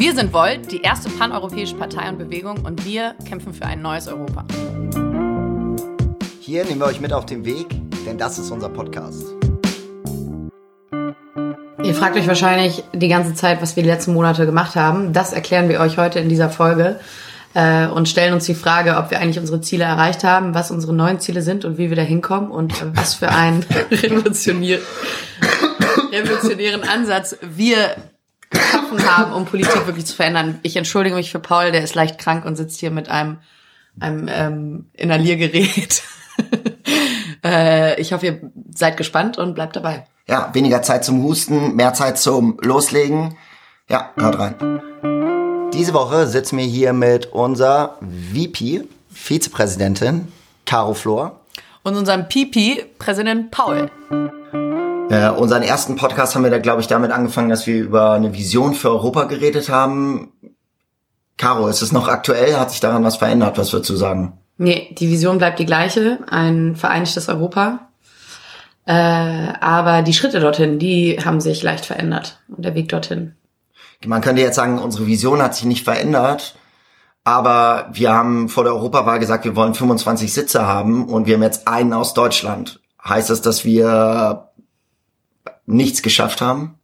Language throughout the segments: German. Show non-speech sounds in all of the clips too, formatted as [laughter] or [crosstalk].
Wir sind Volt, die erste paneuropäische Partei und Bewegung und wir kämpfen für ein neues Europa. Hier nehmen wir euch mit auf den Weg, denn das ist unser Podcast. Ihr fragt euch wahrscheinlich die ganze Zeit, was wir die letzten Monate gemacht haben. Das erklären wir euch heute in dieser Folge äh, und stellen uns die Frage, ob wir eigentlich unsere Ziele erreicht haben, was unsere neuen Ziele sind und wie wir da hinkommen und was für einen [laughs] revolutionier revolutionären Ansatz wir geschaffen haben, um Politik wirklich zu verändern. Ich entschuldige mich für Paul, der ist leicht krank und sitzt hier mit einem, einem ähm, Inhaliergerät. [laughs] äh, ich hoffe, ihr seid gespannt und bleibt dabei. Ja, weniger Zeit zum Husten, mehr Zeit zum Loslegen. Ja, hört rein. Diese Woche sitzen wir hier mit unserer VP, Vizepräsidentin, Caro Flor. Und unserem PP, Präsident Paul. Äh, unseren ersten Podcast haben wir da, glaube ich, damit angefangen, dass wir über eine Vision für Europa geredet haben. Caro, ist es noch aktuell? Hat sich daran was verändert? Was würdest du sagen? Nee, die Vision bleibt die gleiche, ein vereinigtes Europa. Äh, aber die Schritte dorthin, die haben sich leicht verändert und der Weg dorthin. Man könnte jetzt sagen, unsere Vision hat sich nicht verändert, aber wir haben vor der Europawahl gesagt, wir wollen 25 Sitze haben und wir haben jetzt einen aus Deutschland. Heißt das, dass wir nichts geschafft haben?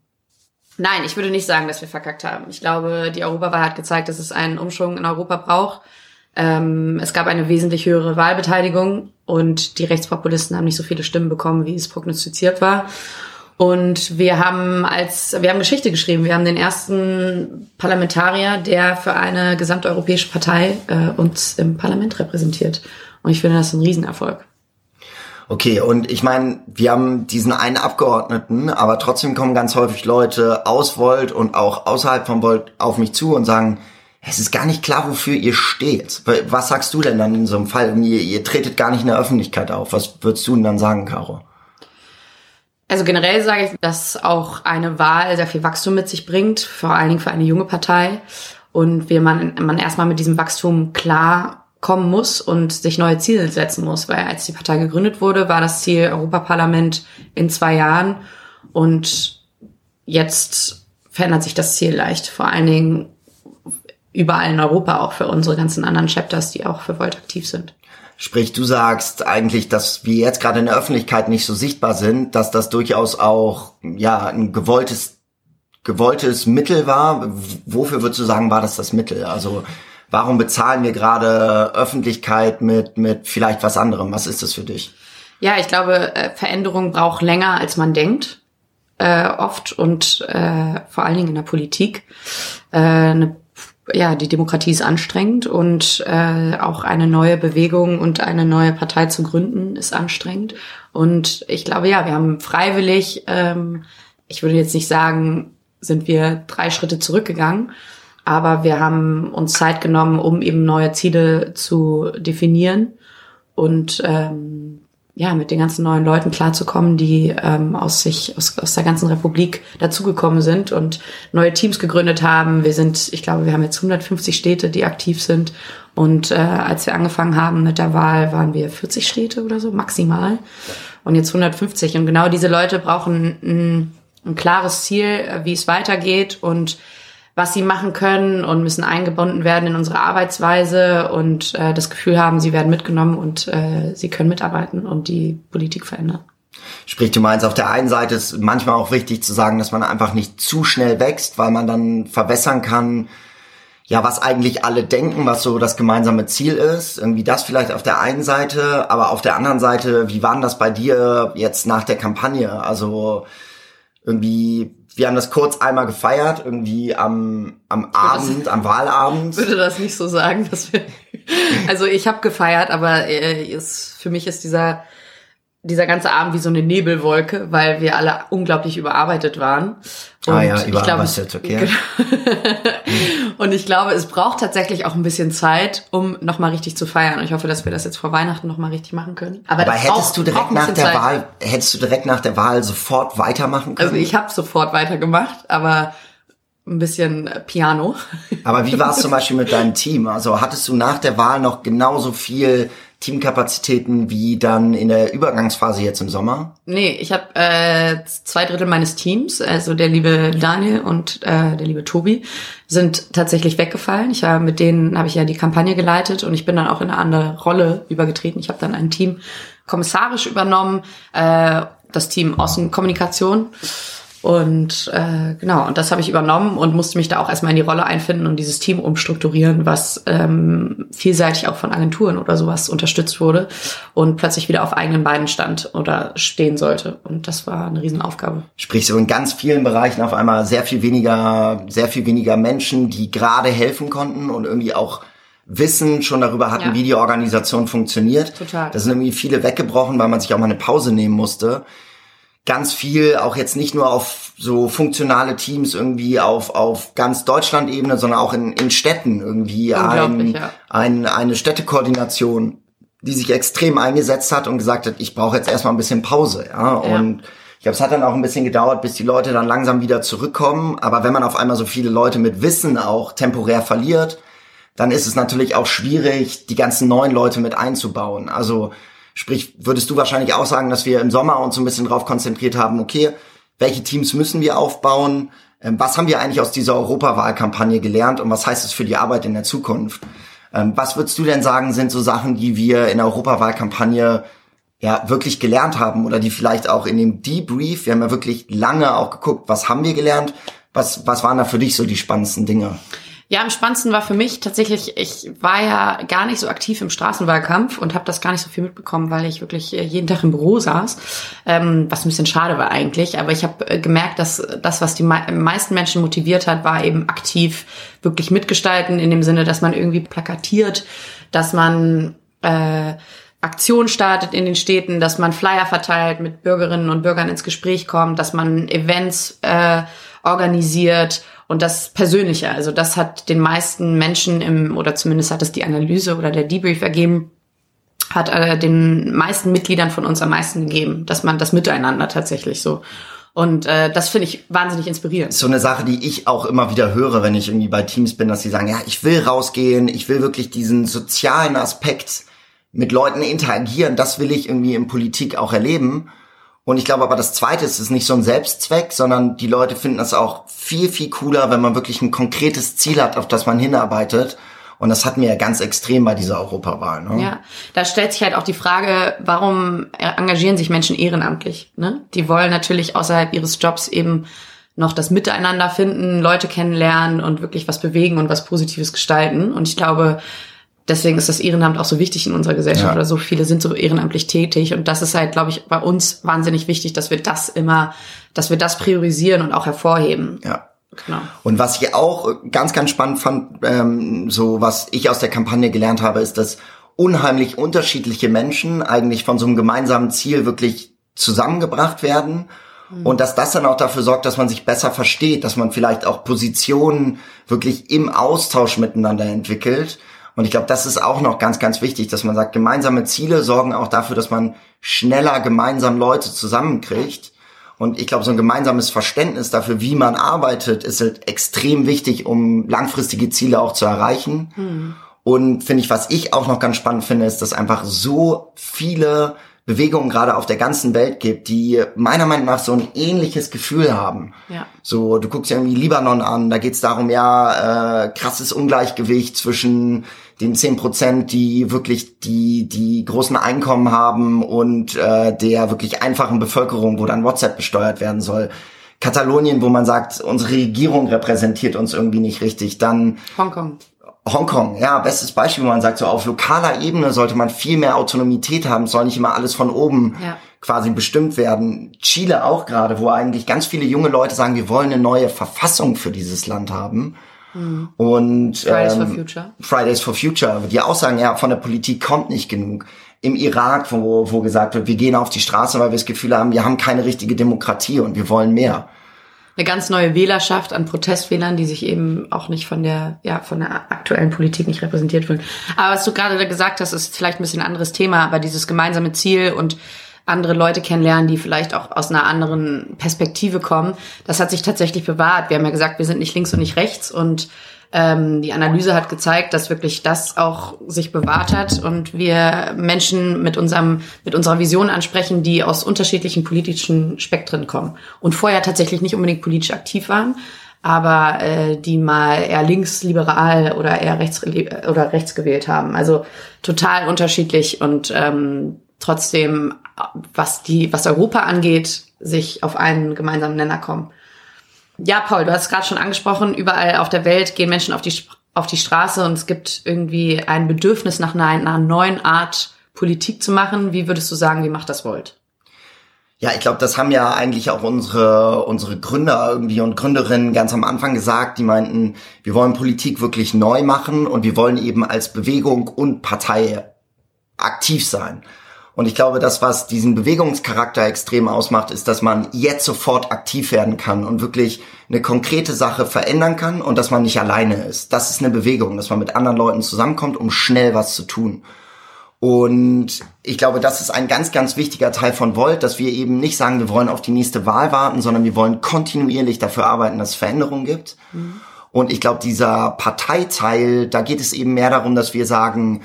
Nein, ich würde nicht sagen, dass wir verkackt haben. Ich glaube, die Europawahl hat gezeigt, dass es einen Umschwung in Europa braucht. Ähm, es gab eine wesentlich höhere Wahlbeteiligung und die Rechtspopulisten haben nicht so viele Stimmen bekommen, wie es prognostiziert war. Und wir haben als, wir haben Geschichte geschrieben. Wir haben den ersten Parlamentarier, der für eine gesamteuropäische Partei äh, uns im Parlament repräsentiert. Und ich finde das ein Riesenerfolg. Okay, und ich meine, wir haben diesen einen Abgeordneten, aber trotzdem kommen ganz häufig Leute aus Volt und auch außerhalb von Volt auf mich zu und sagen, es ist gar nicht klar, wofür ihr steht. Was sagst du denn dann in so einem Fall? Ihr, ihr tretet gar nicht in der Öffentlichkeit auf. Was würdest du denn dann sagen, Caro? Also generell sage ich, dass auch eine Wahl sehr viel Wachstum mit sich bringt, vor allen Dingen für eine junge Partei. Und wie man, man erstmal mit diesem Wachstum klar kommen muss und sich neue Ziele setzen muss, weil als die Partei gegründet wurde, war das Ziel Europaparlament in zwei Jahren und jetzt verändert sich das Ziel leicht, vor allen Dingen überall in Europa, auch für unsere ganzen anderen Chapters, die auch für Volt aktiv sind. Sprich, du sagst eigentlich, dass wir jetzt gerade in der Öffentlichkeit nicht so sichtbar sind, dass das durchaus auch ja ein gewolltes gewolltes Mittel war. Wofür würdest du sagen, war das das Mittel? Also warum bezahlen wir gerade Öffentlichkeit mit, mit vielleicht was anderem? Was ist das für dich? Ja, ich glaube, äh, Veränderung braucht länger, als man denkt. Äh, oft und äh, vor allen Dingen in der Politik. Äh, eine, ja, die Demokratie ist anstrengend und äh, auch eine neue Bewegung und eine neue Partei zu gründen ist anstrengend. Und ich glaube, ja, wir haben freiwillig, ähm, ich würde jetzt nicht sagen, sind wir drei Schritte zurückgegangen, aber wir haben uns Zeit genommen, um eben neue Ziele zu definieren und ähm, ja, mit den ganzen neuen Leuten klarzukommen, die ähm, aus sich, aus, aus der ganzen Republik dazugekommen sind und neue Teams gegründet haben. Wir sind, ich glaube, wir haben jetzt 150 Städte, die aktiv sind. Und äh, als wir angefangen haben mit der Wahl, waren wir 40 Städte oder so, maximal. Und jetzt 150. Und genau diese Leute brauchen ein, ein klares Ziel, wie es weitergeht und was sie machen können und müssen eingebunden werden in unsere Arbeitsweise und äh, das Gefühl haben, sie werden mitgenommen und äh, sie können mitarbeiten und die Politik verändern. Sprich, du meinst, auf der einen Seite ist manchmal auch wichtig zu sagen, dass man einfach nicht zu schnell wächst, weil man dann verwässern kann, ja, was eigentlich alle denken, was so das gemeinsame Ziel ist. Irgendwie das vielleicht auf der einen Seite, aber auf der anderen Seite, wie war denn das bei dir jetzt nach der Kampagne? Also irgendwie wir haben das kurz einmal gefeiert, irgendwie am, am Abend, am Wahlabend. [laughs] Würde das nicht so sagen, dass wir. Also ich habe gefeiert, aber äh, ist, für mich ist dieser dieser ganze Abend wie so eine Nebelwolke, weil wir alle unglaublich überarbeitet waren. Und ah ja, überarbeitet, okay. [laughs] und ich glaube, es braucht tatsächlich auch ein bisschen Zeit, um nochmal richtig zu feiern. Und ich hoffe, dass wir das jetzt vor Weihnachten nochmal richtig machen können. Aber, Aber hättest braucht, du direkt nach der Zeit. Wahl, hättest du direkt nach der Wahl sofort weitermachen können? Also ich habe sofort weitergemacht, aber ein bisschen Piano. Aber wie war es zum Beispiel mit deinem Team? Also hattest du nach der Wahl noch genauso viel Teamkapazitäten wie dann in der Übergangsphase jetzt im Sommer? Nee, ich habe äh, zwei Drittel meines Teams, also der liebe Daniel und äh, der liebe Tobi, sind tatsächlich weggefallen. Ich war mit denen habe ich ja die Kampagne geleitet und ich bin dann auch in eine andere Rolle übergetreten. Ich habe dann ein Team kommissarisch übernommen, äh, das Team Außenkommunikation und äh, genau, und das habe ich übernommen und musste mich da auch erstmal in die Rolle einfinden und dieses Team umstrukturieren, was ähm, vielseitig auch von Agenturen oder sowas unterstützt wurde und plötzlich wieder auf eigenen Beinen stand oder stehen sollte. Und das war eine Riesenaufgabe. Sprich, so in ganz vielen Bereichen auf einmal sehr viel weniger, sehr viel weniger Menschen, die gerade helfen konnten und irgendwie auch Wissen schon darüber hatten, ja. wie die Organisation funktioniert. Total. Da sind irgendwie viele weggebrochen, weil man sich auch mal eine Pause nehmen musste ganz viel, auch jetzt nicht nur auf so funktionale Teams irgendwie auf, auf ganz Deutschland-Ebene, sondern auch in, in Städten irgendwie ein, ja. ein, eine Städtekoordination, die sich extrem eingesetzt hat und gesagt hat, ich brauche jetzt erstmal ein bisschen Pause. Ja? ja. Und ich glaube, es hat dann auch ein bisschen gedauert, bis die Leute dann langsam wieder zurückkommen. Aber wenn man auf einmal so viele Leute mit Wissen auch temporär verliert, dann ist es natürlich auch schwierig, die ganzen neuen Leute mit einzubauen. Also Sprich, würdest du wahrscheinlich auch sagen, dass wir im Sommer uns so ein bisschen darauf konzentriert haben, okay, welche Teams müssen wir aufbauen? Ähm, was haben wir eigentlich aus dieser Europawahlkampagne gelernt und was heißt es für die Arbeit in der Zukunft? Ähm, was würdest du denn sagen, sind so Sachen, die wir in der Europawahlkampagne ja wirklich gelernt haben oder die vielleicht auch in dem Debrief, wir haben ja wirklich lange auch geguckt, was haben wir gelernt? Was, was waren da für dich so die spannendsten Dinge? Ja, am spannendsten war für mich tatsächlich, ich war ja gar nicht so aktiv im Straßenwahlkampf und habe das gar nicht so viel mitbekommen, weil ich wirklich äh, jeden Tag im Büro saß, ähm, was ein bisschen schade war eigentlich. Aber ich habe äh, gemerkt, dass das, was die meisten Menschen motiviert hat, war eben aktiv wirklich mitgestalten, in dem Sinne, dass man irgendwie plakatiert, dass man äh, Aktion startet in den Städten, dass man Flyer verteilt, mit Bürgerinnen und Bürgern ins Gespräch kommt, dass man Events äh, organisiert und das Persönliche. Also das hat den meisten Menschen im, oder zumindest hat es die Analyse oder der Debrief ergeben, hat äh, den meisten Mitgliedern von uns am meisten gegeben, dass man das Miteinander tatsächlich so. Und äh, das finde ich wahnsinnig inspirierend. So eine Sache, die ich auch immer wieder höre, wenn ich irgendwie bei Teams bin, dass sie sagen, ja, ich will rausgehen, ich will wirklich diesen sozialen Aspekt mit Leuten interagieren, das will ich irgendwie in Politik auch erleben. Und ich glaube aber, das Zweite ist, es ist nicht so ein Selbstzweck, sondern die Leute finden das auch viel, viel cooler, wenn man wirklich ein konkretes Ziel hat, auf das man hinarbeitet. Und das hatten wir ja ganz extrem bei dieser Europawahl. Ne? Ja, da stellt sich halt auch die Frage, warum engagieren sich Menschen ehrenamtlich? Ne? Die wollen natürlich außerhalb ihres Jobs eben noch das Miteinander finden, Leute kennenlernen und wirklich was bewegen und was Positives gestalten. Und ich glaube, deswegen ist das Ehrenamt auch so wichtig in unserer Gesellschaft ja. oder so viele sind so ehrenamtlich tätig und das ist halt, glaube ich, bei uns wahnsinnig wichtig, dass wir das immer, dass wir das priorisieren und auch hervorheben. Ja. Genau. Und was ich auch ganz, ganz spannend fand, ähm, so was ich aus der Kampagne gelernt habe, ist, dass unheimlich unterschiedliche Menschen eigentlich von so einem gemeinsamen Ziel wirklich zusammengebracht werden mhm. und dass das dann auch dafür sorgt, dass man sich besser versteht, dass man vielleicht auch Positionen wirklich im Austausch miteinander entwickelt und ich glaube, das ist auch noch ganz, ganz wichtig, dass man sagt, gemeinsame Ziele sorgen auch dafür, dass man schneller gemeinsam Leute zusammenkriegt. Und ich glaube, so ein gemeinsames Verständnis dafür, wie man arbeitet, ist halt extrem wichtig, um langfristige Ziele auch zu erreichen. Mhm. Und finde ich, was ich auch noch ganz spannend finde, ist, dass einfach so viele Bewegungen gerade auf der ganzen Welt gibt, die meiner Meinung nach so ein ähnliches Gefühl haben. Ja. So, du guckst ja irgendwie Libanon an, da geht's darum, ja, äh, krasses Ungleichgewicht zwischen den zehn Prozent, die wirklich die, die großen Einkommen haben und äh, der wirklich einfachen Bevölkerung, wo dann WhatsApp besteuert werden soll. Katalonien, wo man sagt, unsere Regierung repräsentiert uns irgendwie nicht richtig. Dann Hongkong. Hongkong, ja, bestes Beispiel, wo man sagt, so auf lokaler Ebene sollte man viel mehr Autonomität haben, soll nicht immer alles von oben ja. quasi bestimmt werden. Chile auch gerade, wo eigentlich ganz viele junge Leute sagen, wir wollen eine neue Verfassung für dieses Land haben. Mhm. Und Fridays ähm, for Future. Fridays for Future, die auch sagen, ja, von der Politik kommt nicht genug. Im Irak, wo, wo gesagt wird, wir gehen auf die Straße, weil wir das Gefühl haben, wir haben keine richtige Demokratie und wir wollen mehr eine ganz neue Wählerschaft an Protestwählern, die sich eben auch nicht von der, ja, von der aktuellen Politik nicht repräsentiert fühlen. Aber was du gerade gesagt hast, ist vielleicht ein bisschen ein anderes Thema, aber dieses gemeinsame Ziel und andere Leute kennenlernen, die vielleicht auch aus einer anderen Perspektive kommen. Das hat sich tatsächlich bewahrt. Wir haben ja gesagt, wir sind nicht links und nicht rechts und ähm, die Analyse hat gezeigt, dass wirklich das auch sich bewahrt hat und wir Menschen mit unserem mit unserer Vision ansprechen, die aus unterschiedlichen politischen Spektren kommen und vorher tatsächlich nicht unbedingt politisch aktiv waren, aber äh, die mal eher linksliberal oder eher rechts oder rechts gewählt haben. Also total unterschiedlich und ähm, trotzdem, was die, was Europa angeht, sich auf einen gemeinsamen Nenner kommen. Ja, Paul, du hast es gerade schon angesprochen, überall auf der Welt gehen Menschen auf die, auf die Straße und es gibt irgendwie ein Bedürfnis nach einer, einer neuen Art Politik zu machen. Wie würdest du sagen, wie macht das Volt? Ja, ich glaube, das haben ja eigentlich auch unsere, unsere Gründer irgendwie und Gründerinnen ganz am Anfang gesagt, die meinten, wir wollen Politik wirklich neu machen und wir wollen eben als Bewegung und Partei aktiv sein. Und ich glaube, das, was diesen Bewegungscharakter extrem ausmacht, ist, dass man jetzt sofort aktiv werden kann und wirklich eine konkrete Sache verändern kann und dass man nicht alleine ist. Das ist eine Bewegung, dass man mit anderen Leuten zusammenkommt, um schnell was zu tun. Und ich glaube, das ist ein ganz, ganz wichtiger Teil von Volt, dass wir eben nicht sagen, wir wollen auf die nächste Wahl warten, sondern wir wollen kontinuierlich dafür arbeiten, dass es Veränderungen gibt. Mhm. Und ich glaube, dieser Parteiteil, da geht es eben mehr darum, dass wir sagen,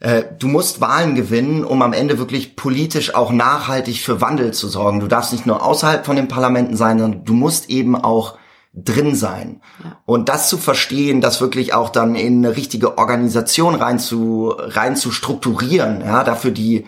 äh, du musst Wahlen gewinnen, um am Ende wirklich politisch auch nachhaltig für Wandel zu sorgen. Du darfst nicht nur außerhalb von den Parlamenten sein, sondern du musst eben auch drin sein. Ja. Und das zu verstehen, das wirklich auch dann in eine richtige Organisation rein zu, rein zu strukturieren, ja, dafür die,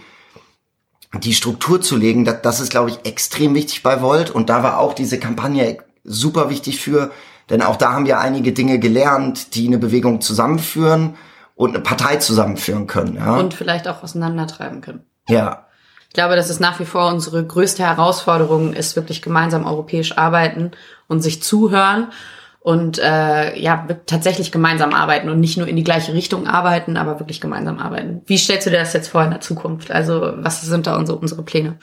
die Struktur zu legen, das, das ist, glaube ich, extrem wichtig bei Volt. Und da war auch diese Kampagne super wichtig für, denn auch da haben wir einige Dinge gelernt, die eine Bewegung zusammenführen und eine Partei zusammenführen können. Ja. Und vielleicht auch auseinandertreiben können. Ja. Ich glaube, das ist nach wie vor unsere größte Herausforderung, ist wirklich gemeinsam europäisch arbeiten und sich zuhören und äh, ja tatsächlich gemeinsam arbeiten und nicht nur in die gleiche Richtung arbeiten, aber wirklich gemeinsam arbeiten. Wie stellst du dir das jetzt vor in der Zukunft? Also was sind da unsere, unsere Pläne?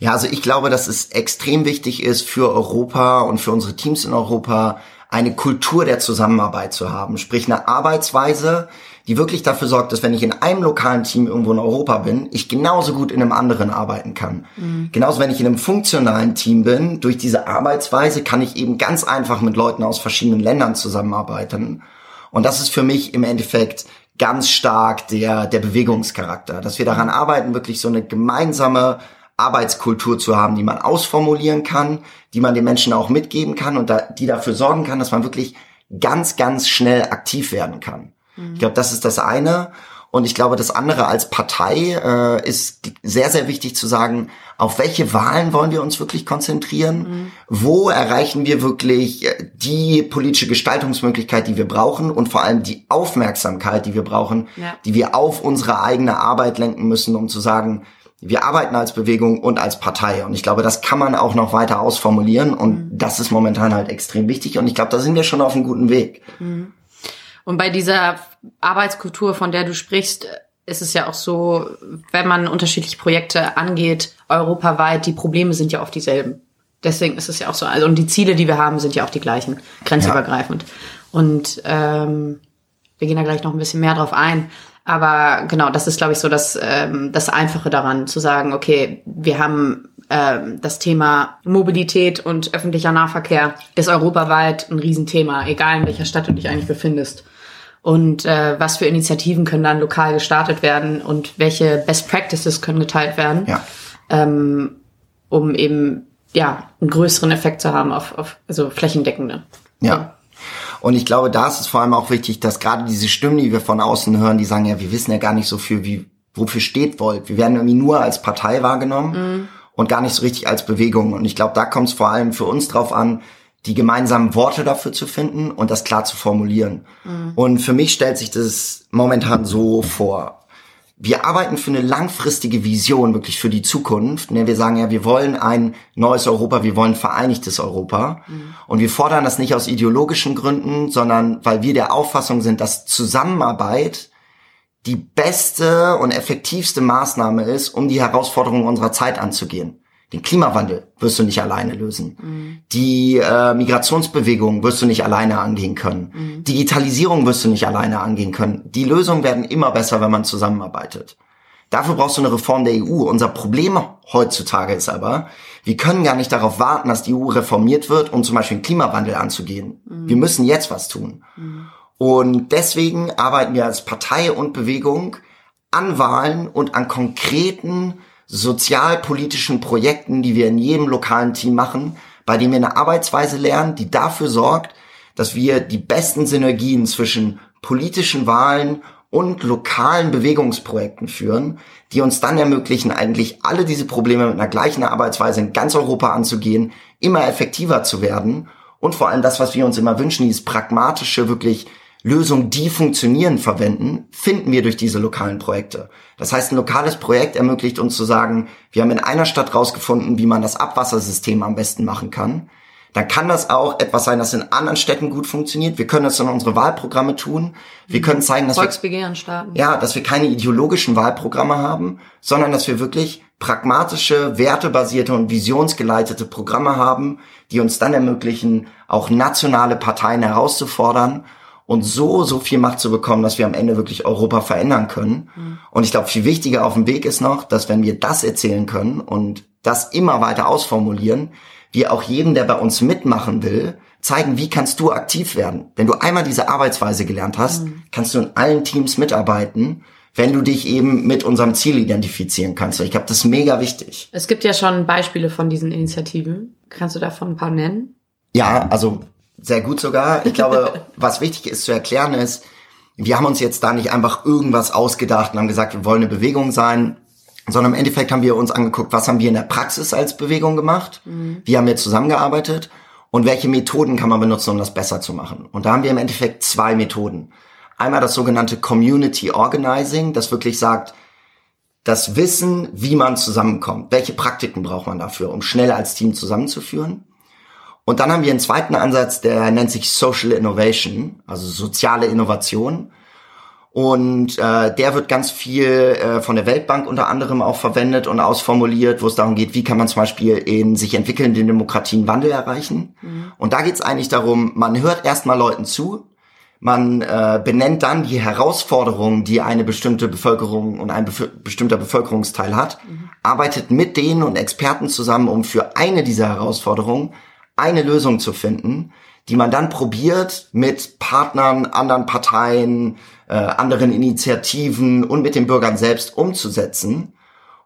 Ja, also ich glaube, dass es extrem wichtig ist für Europa und für unsere Teams in Europa, eine Kultur der Zusammenarbeit zu haben, sprich eine Arbeitsweise, die wirklich dafür sorgt, dass wenn ich in einem lokalen Team irgendwo in Europa bin, ich genauso gut in einem anderen arbeiten kann. Mhm. Genauso wenn ich in einem funktionalen Team bin, durch diese Arbeitsweise kann ich eben ganz einfach mit Leuten aus verschiedenen Ländern zusammenarbeiten. Und das ist für mich im Endeffekt ganz stark der, der Bewegungscharakter, dass wir daran arbeiten, wirklich so eine gemeinsame Arbeitskultur zu haben, die man ausformulieren kann, die man den Menschen auch mitgeben kann und da, die dafür sorgen kann, dass man wirklich ganz, ganz schnell aktiv werden kann. Mhm. Ich glaube, das ist das eine. Und ich glaube, das andere als Partei äh, ist sehr, sehr wichtig zu sagen, auf welche Wahlen wollen wir uns wirklich konzentrieren? Mhm. Wo erreichen wir wirklich äh, die politische Gestaltungsmöglichkeit, die wir brauchen und vor allem die Aufmerksamkeit, die wir brauchen, ja. die wir auf unsere eigene Arbeit lenken müssen, um zu sagen, wir arbeiten als Bewegung und als Partei. Und ich glaube, das kann man auch noch weiter ausformulieren. Und mhm. das ist momentan halt extrem wichtig. Und ich glaube, da sind wir schon auf einem guten Weg. Mhm. Und bei dieser Arbeitskultur, von der du sprichst, ist es ja auch so, wenn man unterschiedliche Projekte angeht, europaweit, die Probleme sind ja oft dieselben. Deswegen ist es ja auch so. Also, und die Ziele, die wir haben, sind ja auch die gleichen, grenzübergreifend. Ja. Und ähm, wir gehen da gleich noch ein bisschen mehr drauf ein. Aber genau, das ist, glaube ich, so das, ähm, das Einfache daran, zu sagen, okay, wir haben ähm, das Thema Mobilität und öffentlicher Nahverkehr ist europaweit ein Riesenthema, egal in welcher Stadt du dich eigentlich befindest. Und äh, was für Initiativen können dann lokal gestartet werden und welche Best Practices können geteilt werden, ja. ähm, um eben ja einen größeren Effekt zu haben auf, auf also flächendeckende. ja. ja. Und ich glaube, da ist es vor allem auch wichtig, dass gerade diese Stimmen, die wir von außen hören, die sagen, ja, wir wissen ja gar nicht so viel, wie, wofür steht Volt. Wir werden irgendwie nur als Partei wahrgenommen mhm. und gar nicht so richtig als Bewegung. Und ich glaube, da kommt es vor allem für uns drauf an, die gemeinsamen Worte dafür zu finden und das klar zu formulieren. Mhm. Und für mich stellt sich das momentan so vor wir arbeiten für eine langfristige Vision, wirklich für die Zukunft. Wir sagen ja, wir wollen ein neues Europa, wir wollen ein vereinigtes Europa. Mhm. Und wir fordern das nicht aus ideologischen Gründen, sondern weil wir der Auffassung sind, dass Zusammenarbeit die beste und effektivste Maßnahme ist, um die Herausforderungen unserer Zeit anzugehen. Den Klimawandel wirst du nicht alleine lösen. Mhm. Die äh, Migrationsbewegung wirst du nicht alleine angehen können. Mhm. Digitalisierung wirst du nicht alleine angehen können. Die Lösungen werden immer besser, wenn man zusammenarbeitet. Dafür brauchst du eine Reform der EU. Unser Problem heutzutage ist aber, wir können gar nicht darauf warten, dass die EU reformiert wird, um zum Beispiel den Klimawandel anzugehen. Mhm. Wir müssen jetzt was tun. Mhm. Und deswegen arbeiten wir als Partei und Bewegung an Wahlen und an konkreten sozialpolitischen Projekten, die wir in jedem lokalen Team machen, bei denen wir eine Arbeitsweise lernen, die dafür sorgt, dass wir die besten Synergien zwischen politischen Wahlen und lokalen Bewegungsprojekten führen, die uns dann ermöglichen, eigentlich alle diese Probleme mit einer gleichen Arbeitsweise in ganz Europa anzugehen, immer effektiver zu werden. Und vor allem das, was wir uns immer wünschen, dieses pragmatische, wirklich Lösungen, die funktionieren, verwenden, finden wir durch diese lokalen Projekte. Das heißt, ein lokales Projekt ermöglicht uns zu sagen, wir haben in einer Stadt rausgefunden, wie man das Abwassersystem am besten machen kann dann kann das auch etwas sein, das in anderen Städten gut funktioniert. Wir können das in unsere Wahlprogramme tun. Wir können zeigen, dass Volksbegehren wir, starten. ja, dass wir keine ideologischen Wahlprogramme haben, sondern dass wir wirklich pragmatische, wertebasierte und visionsgeleitete Programme haben, die uns dann ermöglichen, auch nationale Parteien herauszufordern und so, so viel Macht zu bekommen, dass wir am Ende wirklich Europa verändern können. Mhm. Und ich glaube, viel wichtiger auf dem Weg ist noch, dass wenn wir das erzählen können und das immer weiter ausformulieren, wir auch jedem, der bei uns mitmachen will, zeigen, wie kannst du aktiv werden. Wenn du einmal diese Arbeitsweise gelernt hast, mhm. kannst du in allen Teams mitarbeiten, wenn du dich eben mit unserem Ziel identifizieren kannst. Ich glaube, das ist mega wichtig. Es gibt ja schon Beispiele von diesen Initiativen. Kannst du davon ein paar nennen? Ja, also sehr gut sogar. Ich glaube, [laughs] was wichtig ist zu erklären ist, wir haben uns jetzt da nicht einfach irgendwas ausgedacht und haben gesagt, wir wollen eine Bewegung sein, sondern im Endeffekt haben wir uns angeguckt, was haben wir in der Praxis als Bewegung gemacht, mhm. wie haben wir zusammengearbeitet und welche Methoden kann man benutzen, um das besser zu machen. Und da haben wir im Endeffekt zwei Methoden. Einmal das sogenannte Community Organizing, das wirklich sagt, das Wissen, wie man zusammenkommt, welche Praktiken braucht man dafür, um schnell als Team zusammenzuführen. Und dann haben wir einen zweiten Ansatz, der nennt sich Social Innovation, also soziale Innovation. Und äh, der wird ganz viel äh, von der Weltbank unter anderem auch verwendet und ausformuliert, wo es darum geht, wie kann man zum Beispiel in sich entwickelnden Demokratien Wandel erreichen. Mhm. Und da geht es eigentlich darum, man hört erstmal Leuten zu, man äh, benennt dann die Herausforderungen, die eine bestimmte Bevölkerung und ein bef bestimmter Bevölkerungsteil hat, mhm. arbeitet mit denen und Experten zusammen, um für eine dieser Herausforderungen eine Lösung zu finden, die man dann probiert mit Partnern, anderen Parteien, äh, anderen Initiativen und mit den Bürgern selbst umzusetzen.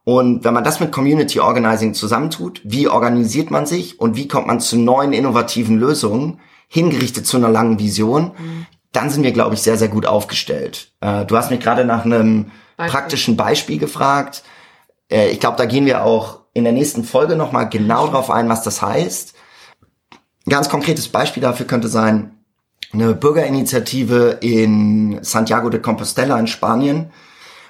Und wenn man das mit Community Organizing zusammentut, wie organisiert man sich und wie kommt man zu neuen innovativen Lösungen, hingerichtet zu einer langen Vision, mhm. dann sind wir, glaube ich, sehr, sehr gut aufgestellt. Äh, du hast mich gerade nach einem Beispiel. praktischen Beispiel gefragt. Äh, ich glaube, da gehen wir auch in der nächsten Folge nochmal genau drauf ein, was das heißt. Ein ganz konkretes Beispiel dafür könnte sein, eine Bürgerinitiative in Santiago de Compostela in Spanien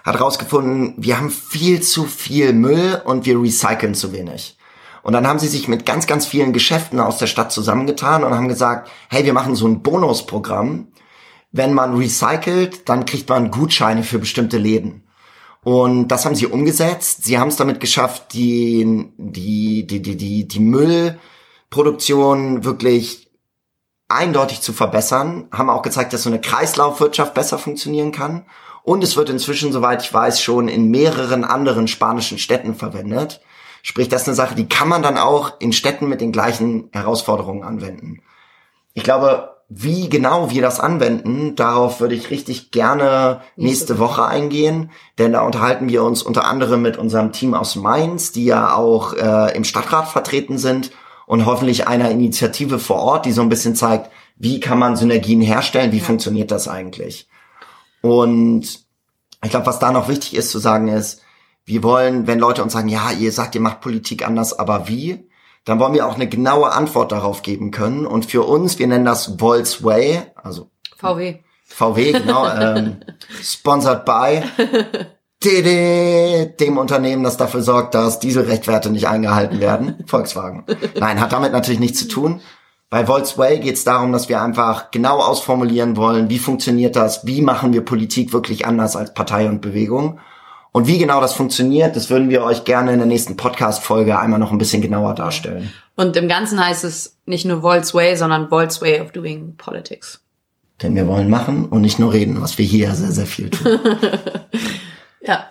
hat herausgefunden, wir haben viel zu viel Müll und wir recyceln zu wenig. Und dann haben sie sich mit ganz, ganz vielen Geschäften aus der Stadt zusammengetan und haben gesagt, hey, wir machen so ein Bonusprogramm. Wenn man recycelt, dann kriegt man Gutscheine für bestimmte Läden. Und das haben sie umgesetzt. Sie haben es damit geschafft, die, die, die, die, die, die Müllproduktion wirklich eindeutig zu verbessern, haben auch gezeigt, dass so eine Kreislaufwirtschaft besser funktionieren kann. Und es wird inzwischen, soweit ich weiß, schon in mehreren anderen spanischen Städten verwendet. Sprich, das ist eine Sache, die kann man dann auch in Städten mit den gleichen Herausforderungen anwenden. Ich glaube, wie genau wir das anwenden, darauf würde ich richtig gerne nächste Woche eingehen, denn da unterhalten wir uns unter anderem mit unserem Team aus Mainz, die ja auch äh, im Stadtrat vertreten sind und hoffentlich einer Initiative vor Ort, die so ein bisschen zeigt, wie kann man Synergien herstellen, wie ja. funktioniert das eigentlich. Und ich glaube, was da noch wichtig ist zu sagen ist, wir wollen, wenn Leute uns sagen, ja, ihr sagt, ihr macht Politik anders, aber wie? Dann wollen wir auch eine genaue Antwort darauf geben können. Und für uns, wir nennen das Volts Way, also VW. VW, genau, [laughs] ähm, sponsored by [laughs] dem Unternehmen, das dafür sorgt, dass Dieselrechtwerte nicht eingehalten werden. [laughs] Volkswagen. Nein, hat damit natürlich nichts zu tun. Bei Volkswagen geht es darum, dass wir einfach genau ausformulieren wollen, wie funktioniert das, wie machen wir Politik wirklich anders als Partei und Bewegung. Und wie genau das funktioniert, das würden wir euch gerne in der nächsten Podcast-Folge einmal noch ein bisschen genauer darstellen. Und im Ganzen heißt es nicht nur Volts Way, sondern Volts Way of Doing Politics. Denn wir wollen machen und nicht nur reden, was wir hier sehr, sehr viel tun. [laughs] Ja.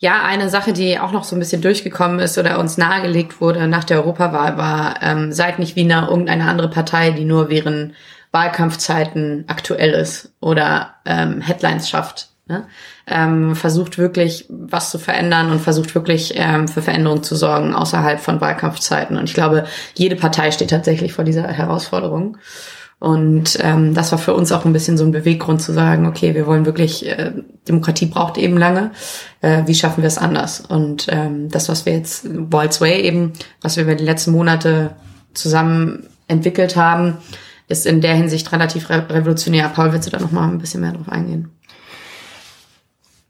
Ja, eine Sache, die auch noch so ein bisschen durchgekommen ist oder uns nahegelegt wurde nach der Europawahl, war, ähm, seid nicht wie eine, irgendeine andere Partei, die nur während Wahlkampfzeiten aktuell ist oder ähm, Headlines schafft. Ne? Ähm, versucht wirklich was zu verändern und versucht wirklich ähm, für Veränderung zu sorgen außerhalb von Wahlkampfzeiten. Und ich glaube, jede Partei steht tatsächlich vor dieser Herausforderung. Und ähm, das war für uns auch ein bisschen so ein Beweggrund zu sagen, okay, wir wollen wirklich, äh, Demokratie braucht eben lange, äh, wie schaffen wir es anders? Und ähm, das, was wir jetzt, Walt's Way eben, was wir über die letzten Monate zusammen entwickelt haben, ist in der Hinsicht relativ re revolutionär. Paul, willst du da nochmal ein bisschen mehr drauf eingehen?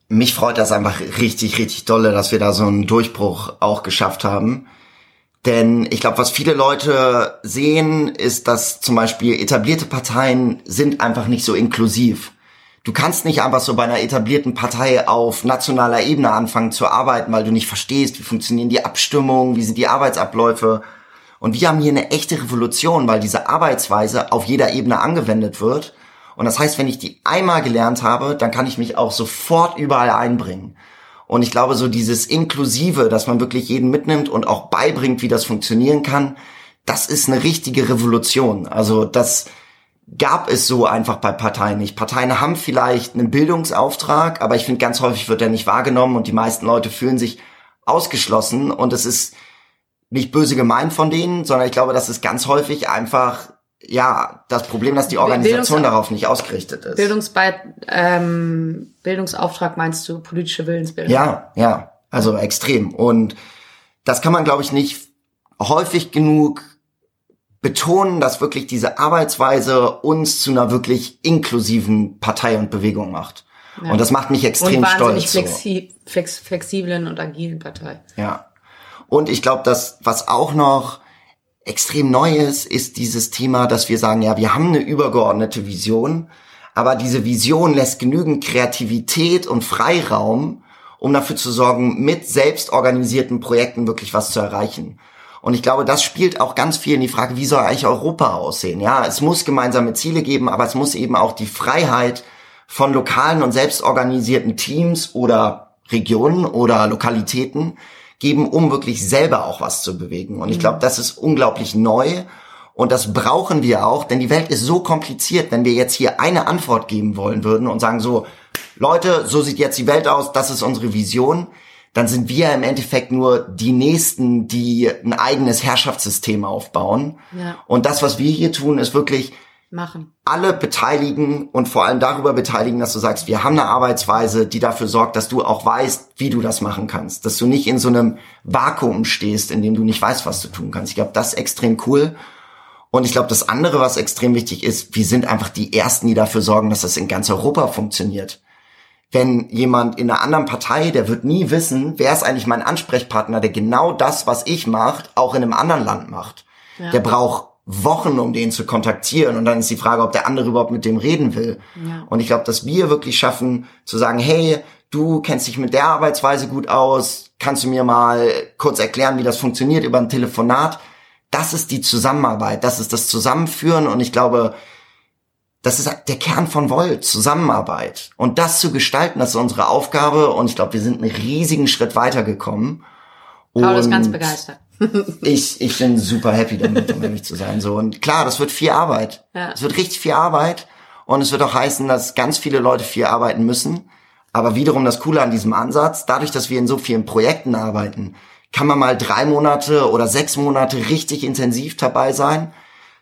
Mich freut das einfach richtig, richtig dolle, dass wir da so einen Durchbruch auch geschafft haben. Denn ich glaube, was viele Leute sehen, ist, dass zum Beispiel etablierte Parteien sind einfach nicht so inklusiv. Du kannst nicht einfach so bei einer etablierten Partei auf nationaler Ebene anfangen zu arbeiten, weil du nicht verstehst, wie funktionieren die Abstimmungen, wie sind die Arbeitsabläufe. Und wir haben hier eine echte Revolution, weil diese Arbeitsweise auf jeder Ebene angewendet wird. Und das heißt, wenn ich die einmal gelernt habe, dann kann ich mich auch sofort überall einbringen. Und ich glaube, so dieses Inklusive, dass man wirklich jeden mitnimmt und auch beibringt, wie das funktionieren kann, das ist eine richtige Revolution. Also das gab es so einfach bei Parteien nicht. Parteien haben vielleicht einen Bildungsauftrag, aber ich finde, ganz häufig wird der nicht wahrgenommen und die meisten Leute fühlen sich ausgeschlossen und es ist nicht böse gemeint von denen, sondern ich glaube, das ist ganz häufig einfach ja, das Problem, dass die Organisation darauf nicht ausgerichtet ist. Bildungsbeit ähm, Bildungsauftrag meinst du politische Willensbildung? Ja, ja, also extrem. Und das kann man, glaube ich, nicht häufig genug betonen, dass wirklich diese Arbeitsweise uns zu einer wirklich inklusiven Partei und Bewegung macht. Ja. Und das macht mich extrem und stolz. Flexi so. flex flexiblen und agilen Partei. Ja. Und ich glaube, dass was auch noch extrem Neues ist dieses Thema, dass wir sagen, ja, wir haben eine übergeordnete Vision, aber diese Vision lässt genügend Kreativität und Freiraum, um dafür zu sorgen, mit selbstorganisierten Projekten wirklich was zu erreichen. Und ich glaube, das spielt auch ganz viel in die Frage, wie soll eigentlich Europa aussehen? Ja, es muss gemeinsame Ziele geben, aber es muss eben auch die Freiheit von lokalen und selbstorganisierten Teams oder Regionen oder Lokalitäten geben, um wirklich selber auch was zu bewegen. Und ich glaube, das ist unglaublich neu. Und das brauchen wir auch, denn die Welt ist so kompliziert, wenn wir jetzt hier eine Antwort geben wollen würden und sagen so, Leute, so sieht jetzt die Welt aus, das ist unsere Vision, dann sind wir im Endeffekt nur die Nächsten, die ein eigenes Herrschaftssystem aufbauen. Ja. Und das, was wir hier tun, ist wirklich machen. Alle beteiligen und vor allem darüber beteiligen, dass du sagst, wir haben eine Arbeitsweise, die dafür sorgt, dass du auch weißt, wie du das machen kannst. Dass du nicht in so einem Vakuum stehst, in dem du nicht weißt, was du tun kannst. Ich glaube, das ist extrem cool. Und ich glaube, das andere, was extrem wichtig ist, wir sind einfach die Ersten, die dafür sorgen, dass das in ganz Europa funktioniert. Wenn jemand in einer anderen Partei, der wird nie wissen, wer ist eigentlich mein Ansprechpartner, der genau das, was ich mache, auch in einem anderen Land macht. Ja. Der braucht Wochen, um den zu kontaktieren. Und dann ist die Frage, ob der andere überhaupt mit dem reden will. Ja. Und ich glaube, dass wir wirklich schaffen zu sagen, hey, du kennst dich mit der Arbeitsweise gut aus, kannst du mir mal kurz erklären, wie das funktioniert über ein Telefonat. Das ist die Zusammenarbeit, das ist das Zusammenführen und ich glaube, das ist der Kern von Volt, Zusammenarbeit. Und das zu gestalten, das ist unsere Aufgabe und ich glaube, wir sind einen riesigen Schritt weitergekommen. Paul ist ganz begeistert ich, ich bin super happy damit, um ehrlich zu sein. So und klar, das wird viel Arbeit. Ja. Es wird richtig viel Arbeit und es wird auch heißen, dass ganz viele Leute viel arbeiten müssen. Aber wiederum das Coole an diesem Ansatz, dadurch, dass wir in so vielen Projekten arbeiten, kann man mal drei Monate oder sechs Monate richtig intensiv dabei sein,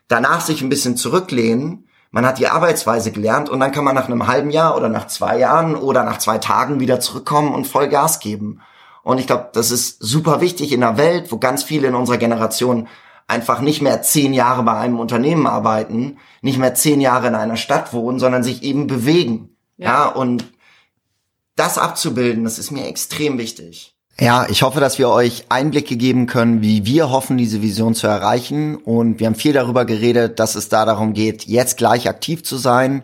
danach sich ein bisschen zurücklehnen, man hat die Arbeitsweise gelernt und dann kann man nach einem halben Jahr oder nach zwei Jahren oder nach zwei Tagen wieder zurückkommen und voll Gas geben. Und ich glaube, das ist super wichtig in einer Welt, wo ganz viele in unserer Generation einfach nicht mehr zehn Jahre bei einem Unternehmen arbeiten, nicht mehr zehn Jahre in einer Stadt wohnen, sondern sich eben bewegen. Ja, ja und das abzubilden, das ist mir extrem wichtig. Ja, ich hoffe, dass wir euch Einblicke geben können, wie wir hoffen, diese Vision zu erreichen. Und wir haben viel darüber geredet, dass es da darum geht, jetzt gleich aktiv zu sein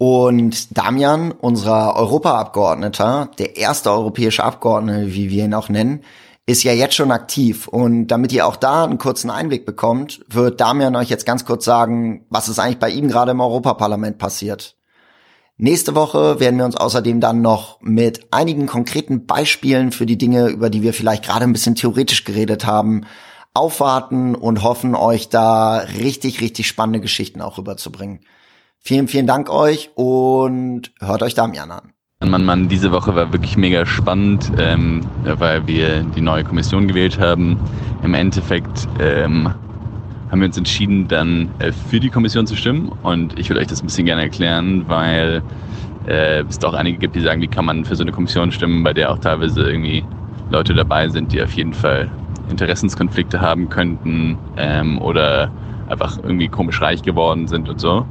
und Damian, unser Europaabgeordneter, der erste europäische Abgeordnete, wie wir ihn auch nennen, ist ja jetzt schon aktiv. Und damit ihr auch da einen kurzen Einblick bekommt, wird Damian euch jetzt ganz kurz sagen, was ist eigentlich bei ihm gerade im Europaparlament passiert. Nächste Woche werden wir uns außerdem dann noch mit einigen konkreten Beispielen für die Dinge, über die wir vielleicht gerade ein bisschen theoretisch geredet haben, aufwarten und hoffen, euch da richtig, richtig spannende Geschichten auch rüberzubringen. Vielen, vielen Dank euch und hört euch Damian an. Mann, Mann, diese Woche war wirklich mega spannend, ähm, weil wir die neue Kommission gewählt haben. Im Endeffekt ähm, haben wir uns entschieden, dann äh, für die Kommission zu stimmen. Und ich würde euch das ein bisschen gerne erklären, weil äh, es doch einige gibt, die sagen, wie kann man für so eine Kommission stimmen, bei der auch teilweise irgendwie Leute dabei sind, die auf jeden Fall Interessenskonflikte haben könnten ähm, oder einfach irgendwie komisch reich geworden sind und so.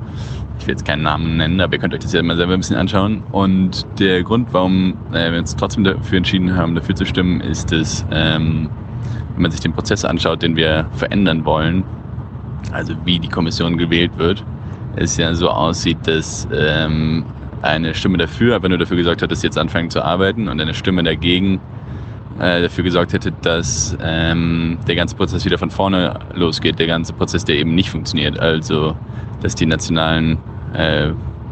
Ich will jetzt keinen Namen nennen, aber ihr könnt euch das ja mal selber ein bisschen anschauen. Und der Grund, warum äh, wir uns trotzdem dafür entschieden haben, dafür zu stimmen, ist, dass ähm, wenn man sich den Prozess anschaut, den wir verändern wollen, also wie die Kommission gewählt wird, es ja so aussieht, dass ähm, eine Stimme dafür aber nur dafür gesorgt hat, dass sie jetzt anfangen zu arbeiten und eine Stimme dagegen äh, dafür gesorgt hätte, dass ähm, der ganze Prozess wieder von vorne losgeht, der ganze Prozess, der eben nicht funktioniert. Also, dass die nationalen, äh,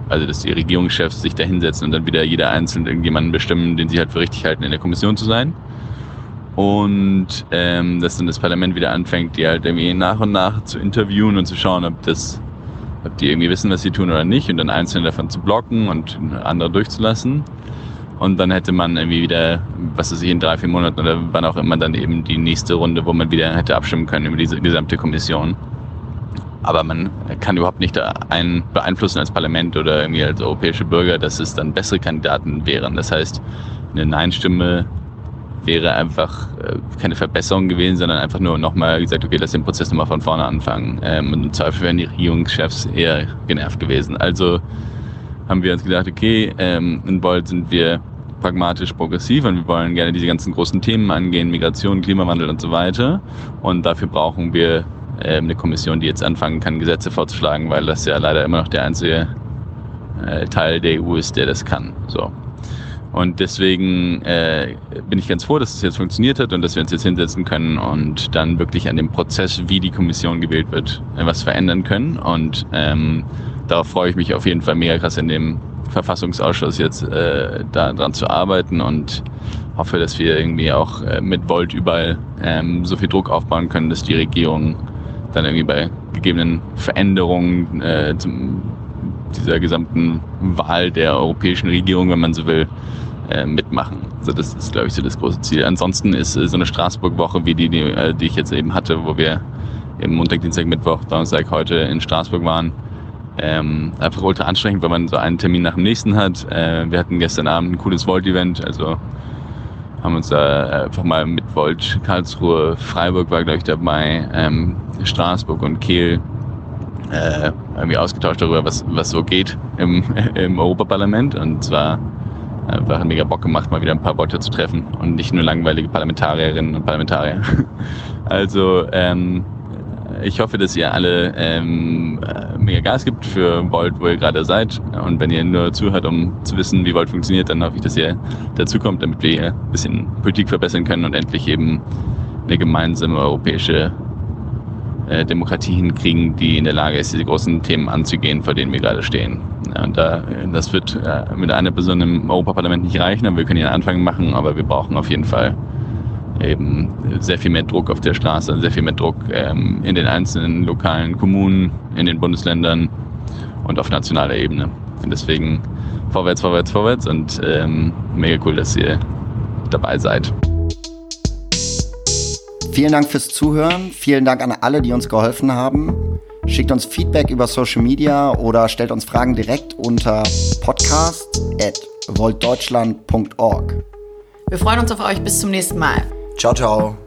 also dass die Regierungschefs sich da hinsetzen und dann wieder jeder einzeln irgendjemanden bestimmen, den sie halt für richtig halten, in der Kommission zu sein. Und ähm, dass dann das Parlament wieder anfängt, die halt irgendwie nach und nach zu interviewen und zu schauen, ob das ob die irgendwie wissen, was sie tun oder nicht und dann einzelne davon zu blocken und andere durchzulassen. Und dann hätte man irgendwie wieder, was weiß ich, in drei, vier Monaten oder wann auch immer dann eben die nächste Runde, wo man wieder hätte abstimmen können über diese gesamte Kommission. Aber man kann überhaupt nicht einen beeinflussen als Parlament oder irgendwie als europäische Bürger, dass es dann bessere Kandidaten wären. Das heißt, eine Nein-Stimme wäre einfach äh, keine Verbesserung gewesen, sondern einfach nur nochmal gesagt, okay, lass den Prozess nochmal von vorne anfangen. Ähm, und im Zweifel wären die Regierungschefs eher genervt gewesen. Also haben wir uns gedacht, okay, ähm, in Bold sind wir pragmatisch progressiv und wir wollen gerne diese ganzen großen Themen angehen, Migration, Klimawandel und so weiter. Und dafür brauchen wir ähm, eine Kommission, die jetzt anfangen kann, Gesetze vorzuschlagen, weil das ja leider immer noch der einzige äh, Teil der EU ist, der das kann. So. Und deswegen äh, bin ich ganz froh, dass es jetzt funktioniert hat und dass wir uns jetzt hinsetzen können und dann wirklich an dem Prozess, wie die Kommission gewählt wird, was verändern können. Und ähm, darauf freue ich mich auf jeden Fall mega krass in dem Verfassungsausschuss jetzt äh, daran zu arbeiten und hoffe, dass wir irgendwie auch äh, mit Volt überall ähm, so viel Druck aufbauen können, dass die Regierung dann irgendwie bei gegebenen Veränderungen äh, zum, dieser gesamten Wahl der europäischen Regierung, wenn man so will, äh, mitmachen. Also das ist, glaube ich, so das große Ziel. Ansonsten ist äh, so eine Straßburg-Woche wie die, die, äh, die ich jetzt eben hatte, wo wir eben Montag, Dienstag, Mittwoch, Donnerstag heute in Straßburg waren, ähm, einfach ultra anstrengend, weil man so einen Termin nach dem nächsten hat. Äh, wir hatten gestern Abend ein cooles Volt-Event, also haben uns da einfach mal mit Volt, Karlsruhe, Freiburg war, glaube ich, dabei, ähm, Straßburg und Kehl äh, irgendwie ausgetauscht darüber, was, was so geht im, [laughs] im Europaparlament. Und zwar einfach mega Bock gemacht, mal wieder ein paar Leute zu treffen und nicht nur langweilige Parlamentarierinnen und Parlamentarier. [laughs] Also ähm, ich hoffe, dass ihr alle ähm, äh, mega Gas gibt für Volt, wo ihr gerade seid. Und wenn ihr nur zuhört, um zu wissen, wie Volt funktioniert, dann hoffe ich, dass ihr dazukommt, damit wir ein bisschen Politik verbessern können und endlich eben eine gemeinsame europäische äh, Demokratie hinkriegen, die in der Lage ist, diese großen Themen anzugehen, vor denen wir gerade stehen. Ja, und da, das wird äh, mit einer Person im Europaparlament nicht reichen, aber wir können hier einen Anfang machen, aber wir brauchen auf jeden Fall eben sehr viel mehr Druck auf der Straße, sehr viel mehr Druck ähm, in den einzelnen lokalen Kommunen, in den Bundesländern und auf nationaler Ebene. Und deswegen vorwärts, vorwärts, vorwärts und ähm, mega cool, dass ihr dabei seid. Vielen Dank fürs Zuhören. Vielen Dank an alle, die uns geholfen haben. Schickt uns Feedback über Social Media oder stellt uns Fragen direkt unter podcast.voltdeutschland.org. Wir freuen uns auf euch. Bis zum nächsten Mal. Ciao, ciao.